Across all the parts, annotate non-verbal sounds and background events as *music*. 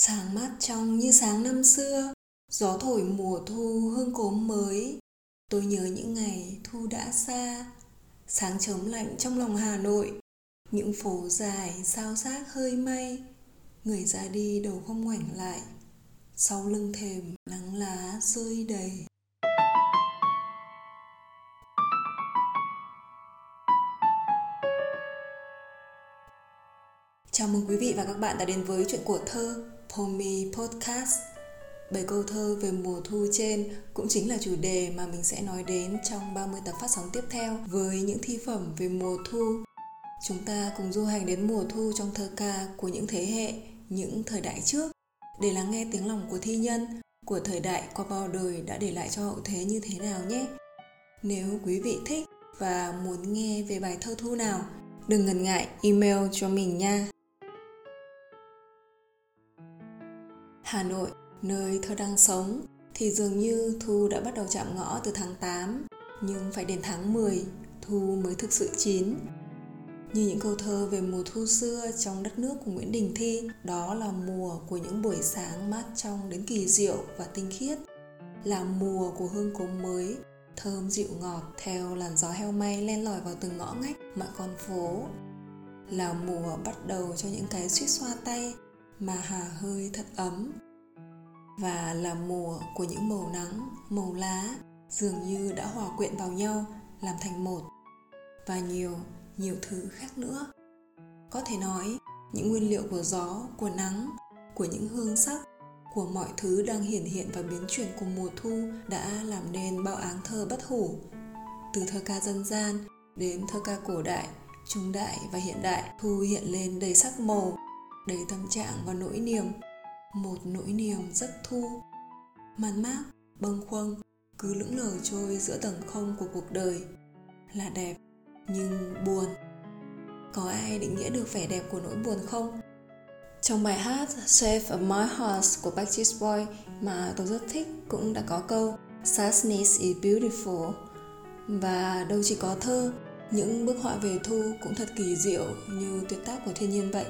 Sáng mát trong như sáng năm xưa, Gió thổi mùa thu hương cốm mới. Tôi nhớ những ngày thu đã xa, Sáng chớm lạnh trong lòng Hà Nội. Những phố dài sao xác hơi mây Người ra đi đầu không ngoảnh lại. Sau lưng thềm nắng lá rơi đầy. Chào mừng quý vị và các bạn đã đến với chuyện của thơ. Pomi Podcast. Bảy câu thơ về mùa thu trên cũng chính là chủ đề mà mình sẽ nói đến trong 30 tập phát sóng tiếp theo với những thi phẩm về mùa thu. Chúng ta cùng du hành đến mùa thu trong thơ ca của những thế hệ, những thời đại trước để lắng nghe tiếng lòng của thi nhân của thời đại qua bao đời đã để lại cho hậu thế như thế nào nhé. Nếu quý vị thích và muốn nghe về bài thơ thu nào, đừng ngần ngại email cho mình nha. Hà Nội, nơi thơ đang sống, thì dường như thu đã bắt đầu chạm ngõ từ tháng 8, nhưng phải đến tháng 10, thu mới thực sự chín. Như những câu thơ về mùa thu xưa trong đất nước của Nguyễn Đình Thi, đó là mùa của những buổi sáng mát trong đến kỳ diệu và tinh khiết, là mùa của hương cốm mới, thơm dịu ngọt theo làn gió heo may len lỏi vào từng ngõ ngách mọi con phố, là mùa bắt đầu cho những cái suýt xoa tay mà hà hơi thật ấm và là mùa của những màu nắng, màu lá dường như đã hòa quyện vào nhau, làm thành một và nhiều nhiều thứ khác nữa. Có thể nói, những nguyên liệu của gió, của nắng, của những hương sắc, của mọi thứ đang hiển hiện và biến chuyển của mùa thu đã làm nên bao áng thơ bất hủ. Từ thơ ca dân gian đến thơ ca cổ đại, trung đại và hiện đại thu hiện lên đầy sắc màu, đầy tâm trạng và nỗi niềm một nỗi niềm rất thu. Man mác, bâng khuâng, cứ lững lờ trôi giữa tầng không của cuộc đời. Là đẹp, nhưng buồn. Có ai định nghĩa được vẻ đẹp của nỗi buồn không? Trong bài hát Save of My Heart của Backstreet Boy mà tôi rất thích cũng đã có câu Sadness is beautiful và đâu chỉ có thơ, những bức họa về thu cũng thật kỳ diệu như tuyệt tác của thiên nhiên vậy.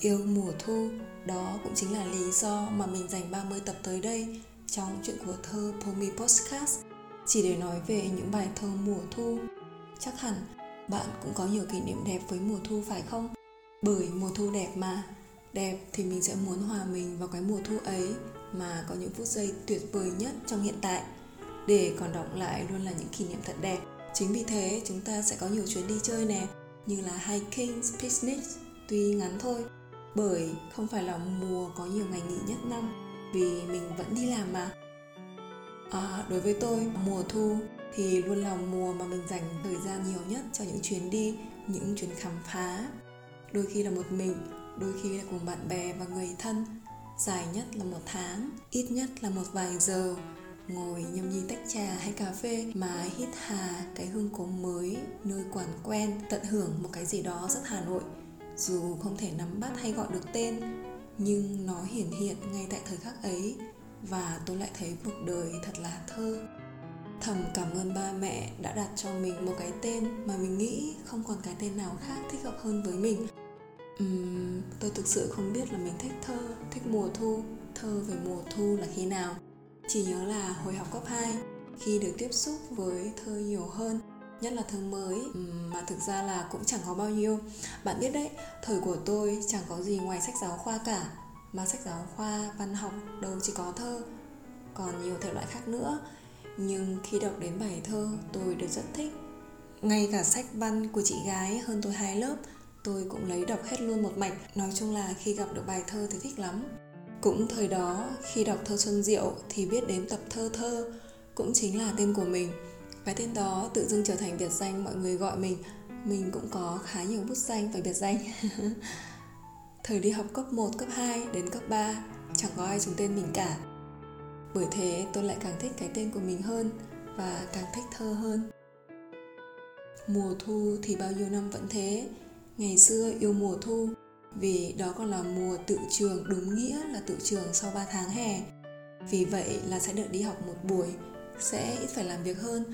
Yêu mùa thu, đó cũng chính là lý do mà mình dành 30 tập tới đây trong chuyện của thơ Pomi podcast chỉ để nói về những bài thơ mùa thu. Chắc hẳn bạn cũng có nhiều kỷ niệm đẹp với mùa thu phải không? Bởi mùa thu đẹp mà, đẹp thì mình sẽ muốn hòa mình vào cái mùa thu ấy mà có những phút giây tuyệt vời nhất trong hiện tại để còn động lại luôn là những kỷ niệm thật đẹp. Chính vì thế chúng ta sẽ có nhiều chuyến đi chơi nè, như là hiking, picnic, tuy ngắn thôi bởi không phải là mùa có nhiều ngày nghỉ nhất năm vì mình vẫn đi làm mà. À, đối với tôi mùa thu thì luôn là mùa mà mình dành thời gian nhiều nhất cho những chuyến đi những chuyến khám phá. Đôi khi là một mình đôi khi là cùng bạn bè và người thân. Dài nhất là một tháng ít nhất là một vài giờ. Ngồi nhâm nhi tách trà hay cà phê mà hít hà cái hương cố mới nơi quản quen tận hưởng một cái gì đó rất hà nội dù không thể nắm bắt hay gọi được tên nhưng nó hiển hiện ngay tại thời khắc ấy và tôi lại thấy cuộc đời thật là thơ. Thầm cảm ơn ba mẹ đã đặt cho mình một cái tên mà mình nghĩ không còn cái tên nào khác thích hợp hơn với mình. Uhm, tôi thực sự không biết là mình thích thơ thích mùa thu thơ về mùa thu là khi nào. Chỉ nhớ là hồi học cấp 2 khi được tiếp xúc với thơ nhiều hơn nhất là thơ mới mà thực ra là cũng chẳng có bao nhiêu. Bạn biết đấy, thời của tôi chẳng có gì ngoài sách giáo khoa cả, mà sách giáo khoa, văn học đâu chỉ có thơ, còn nhiều thể loại khác nữa. Nhưng khi đọc đến bài thơ, tôi đều rất thích. Ngay cả sách văn của chị gái hơn tôi hai lớp, tôi cũng lấy đọc hết luôn một mạch. Nói chung là khi gặp được bài thơ thì thích lắm. Cũng thời đó, khi đọc thơ xuân diệu thì biết đến tập thơ thơ, cũng chính là tên của mình cái tên đó tự dưng trở thành biệt danh mọi người gọi mình. Mình cũng có khá nhiều bút danh và biệt danh. *laughs* Thời đi học cấp 1, cấp 2 đến cấp 3 Chẳng có ai dùng tên mình cả. Bởi thế tôi lại càng thích cái tên của mình hơn Và càng thích thơ hơn. Mùa thu thì bao nhiêu năm vẫn thế. Ngày xưa yêu mùa thu Vì đó còn là mùa tự trường đúng nghĩa là tự trường sau 3 tháng hè. Vì vậy là sẽ được đi học một buổi Sẽ ít phải làm việc hơn.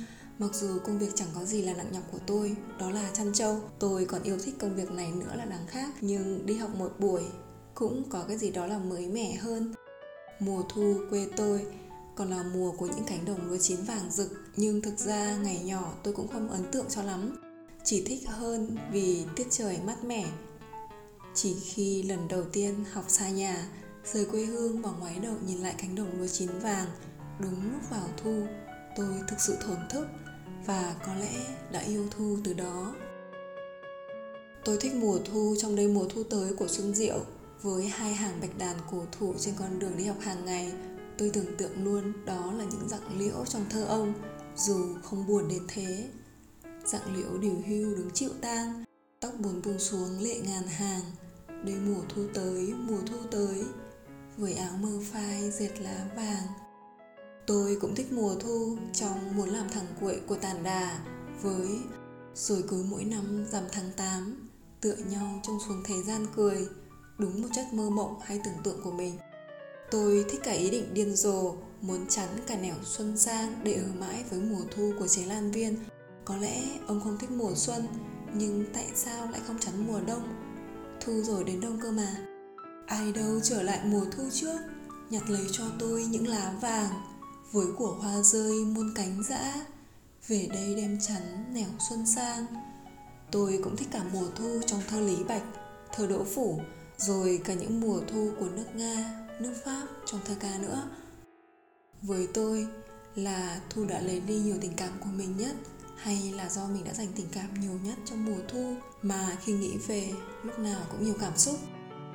Mặc dù công việc chẳng có gì là nặng nhọc của tôi, đó là chăn trâu. Tôi còn yêu thích công việc này nữa là đằng khác, nhưng đi học một buổi cũng có cái gì đó là mới mẻ hơn. Mùa thu quê tôi còn là mùa của những cánh đồng lúa chín vàng rực nhưng thực ra ngày nhỏ tôi cũng không ấn tượng cho lắm. Chỉ thích hơn vì tiết trời mát mẻ. Chỉ khi lần đầu tiên học xa nhà rời quê hương và ngoái đầu nhìn lại cánh đồng lúa chín vàng đúng lúc vào thu tôi thực sự thổn thức và có lẽ đã yêu thu từ đó. Tôi thích mùa thu trong đây mùa thu tới của xuân diệu với hai hàng bạch đàn cổ thụ trên con đường đi học hàng ngày. Tôi tưởng tượng luôn đó là những dạng liễu trong thơ ông, dù không buồn đến thế. Dạng liễu điều hưu đứng chịu tang, tóc buồn buông xuống lệ ngàn hàng. Đây mùa thu tới, mùa thu tới, với áo mơ phai dệt lá vàng tôi cũng thích mùa thu trong muốn làm thằng cuội của tàn đà với rồi cứ mỗi năm rằm tháng 8 tựa nhau trong xuống thế gian cười, đúng một chất mơ mộng hay tưởng tượng của mình. Tôi thích cả ý định điên rồ, muốn chắn cả nẻo xuân sang để ở mãi với mùa thu của chế lan viên. Có lẽ ông không thích mùa xuân, nhưng tại sao lại không chắn mùa đông? Thu rồi đến đông cơ mà. Ai đâu trở lại mùa thu trước, nhặt lấy cho tôi những lá vàng với của hoa rơi muôn cánh dã, về đây đem chắn nẻo xuân sang. Tôi cũng thích cả mùa thu trong thơ lý bạch, thơ đỗ phủ, rồi cả những mùa thu của nước nga, nước pháp trong thơ ca nữa. Với tôi là thu đã lấy đi nhiều tình cảm của mình nhất, hay là do mình đã dành tình cảm nhiều nhất trong mùa thu, mà khi nghĩ về, lúc nào cũng nhiều cảm xúc.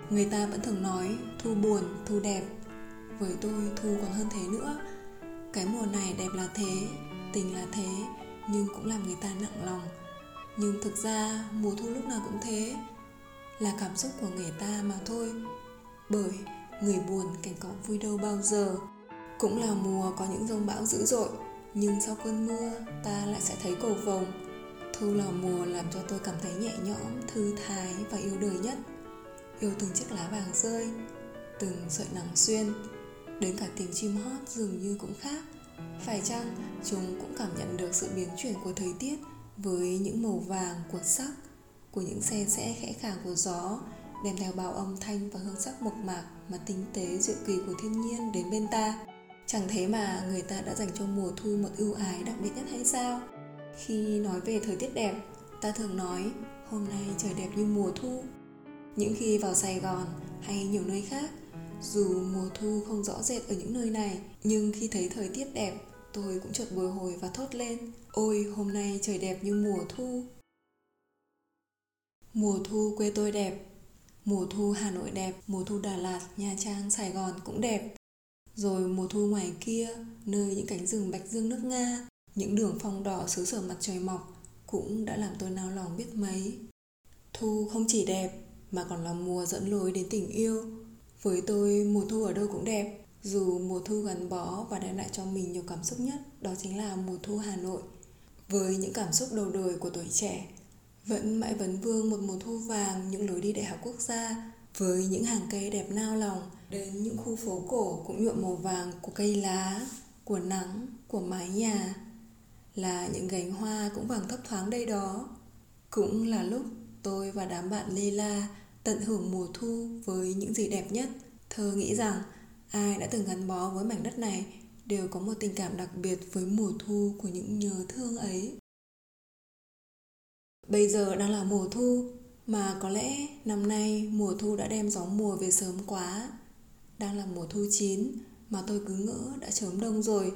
Người ta vẫn thường nói, thu buồn, thu đẹp. Với tôi, thu còn hơn thế nữa cái mùa này đẹp là thế, tình là thế, nhưng cũng làm người ta nặng lòng. Nhưng thực ra, mùa thu lúc nào cũng thế, là cảm xúc của người ta mà thôi. Bởi người buồn cảnh có vui đâu bao giờ. Cũng là mùa có những rông bão dữ dội, nhưng sau cơn mưa, ta lại sẽ thấy cầu vồng. Thu là mùa làm cho tôi cảm thấy nhẹ nhõm, thư thái và yêu đời nhất. Yêu từng chiếc lá vàng rơi, từng sợi nắng xuyên đến cả tiếng chim hót dường như cũng khác. Phải chăng chúng cũng cảm nhận được sự biến chuyển của thời tiết với những màu vàng của sắc, của những xe sẽ khẽ khàng của gió, đem theo bao âm thanh và hương sắc mộc mạc mà tinh tế diệu kỳ của thiên nhiên đến bên ta? Chẳng thế mà người ta đã dành cho mùa thu một ưu ái đặc biệt nhất hay sao? Khi nói về thời tiết đẹp, ta thường nói, hôm nay trời đẹp như mùa thu. Những khi vào sài gòn hay nhiều nơi khác dù mùa thu không rõ rệt ở những nơi này, nhưng khi thấy thời tiết đẹp, tôi cũng chợt bồi hồi và thốt lên, ôi, hôm nay trời đẹp như mùa thu. Mùa thu quê tôi đẹp, mùa thu hà nội đẹp, mùa thu đà lạt, nha trang, sài gòn cũng đẹp. Rồi mùa thu ngoài kia, nơi những cánh rừng bạch dương nước nga, những đường phong đỏ xứ sở mặt trời mọc cũng đã làm tôi nao lòng biết mấy. Thu không chỉ đẹp mà còn là mùa dẫn lối đến tình yêu với tôi, mùa thu ở đâu cũng đẹp. Dù mùa thu gắn bó và đem lại cho mình nhiều cảm xúc nhất, đó chính là mùa thu hà nội. Với những cảm xúc đầu đời của tuổi trẻ, vẫn mãi vấn vương một mùa thu vàng những lối đi đại học quốc gia. Với những hàng cây đẹp nao lòng, đến những khu phố cổ cũng nhuộm màu vàng của cây lá, của nắng, của mái nhà. Là những gánh hoa cũng vàng thấp thoáng đây đó. Cũng là lúc tôi và đám bạn lê la tận hưởng mùa thu với những gì đẹp nhất. Thơ nghĩ rằng, ai đã từng gắn bó với mảnh đất này đều có một tình cảm đặc biệt với mùa thu của những nhớ thương ấy. Bây giờ đang là mùa thu, mà có lẽ năm nay mùa thu đã đem gió mùa về sớm quá. Đang là mùa thu chín, mà tôi cứ ngỡ đã chớm đông rồi.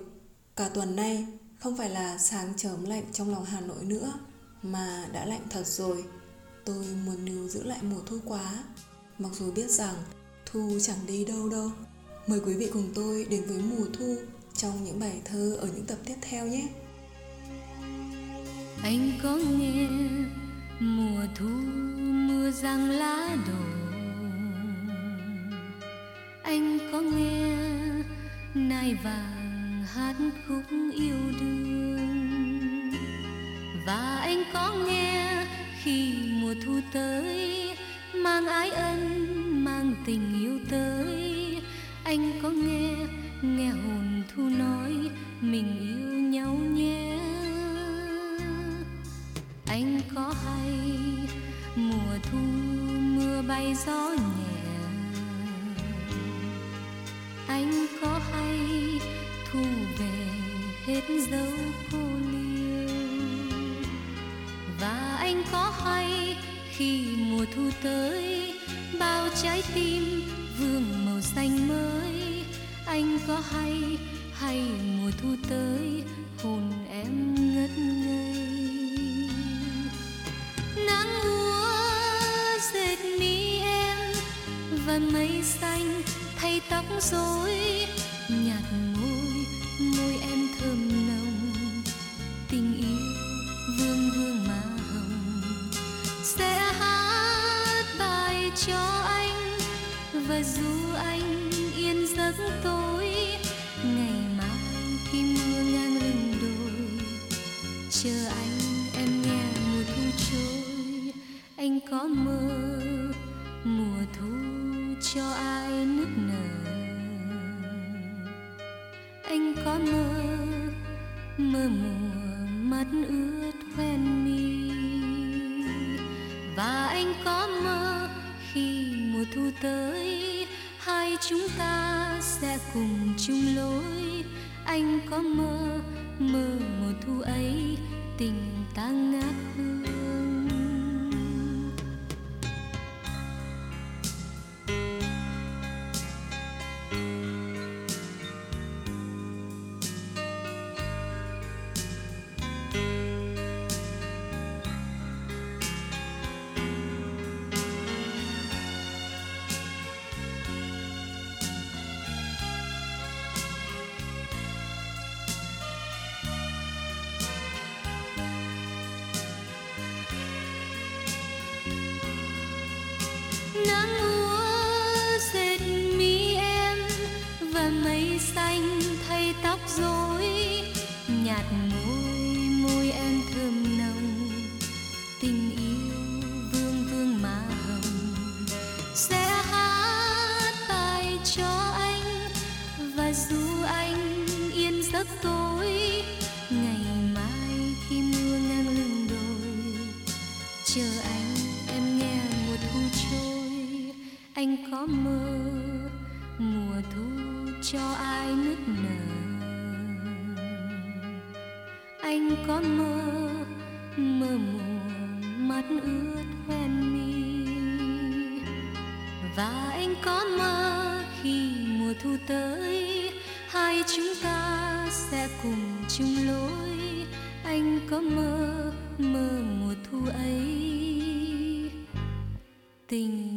Cả tuần nay, không phải là sáng chớm lạnh trong lòng hà nội nữa, mà đã lạnh thật rồi tôi muốn níu giữ lại mùa thu quá. Mặc dù biết rằng thu chẳng đi đâu đâu. Mời quý vị cùng tôi đến với mùa thu trong những bài thơ ở những tập tiếp theo nhé. Anh có nghe mùa thu mưa giăng lá đổ. Anh có nghe nai vàng hát khúc yêu đương. Và mùa thu tới, mang ái ân, mang tình yêu tới. Anh có nghe nghe hồn thu nói, mình yêu nhau nhé. Anh có hay, mùa thu, mưa bay gió nhẹ. Anh có hay, thu về hết dấu cô liêu. Và anh có hay khi mùa thu tới, bao trái tim vương màu xanh mới. Anh có hay hay mùa thu tới, hồn em ngất ngây. Nắng úa dệt mi em và mây xanh thay tóc rối, nhạt mùa hai chúng ta sẽ cùng chung lối. Anh có mơ mơ mùa thu ấy, tình ta ngát hương mùa thu cho ai nức nở. Anh có mơ mơ mùa mắt ướt hoen mi. Và anh có mơ khi mùa thu tới, hai chúng ta sẽ cùng chung lối. Anh có mơ mơ mùa thu ấy. Tình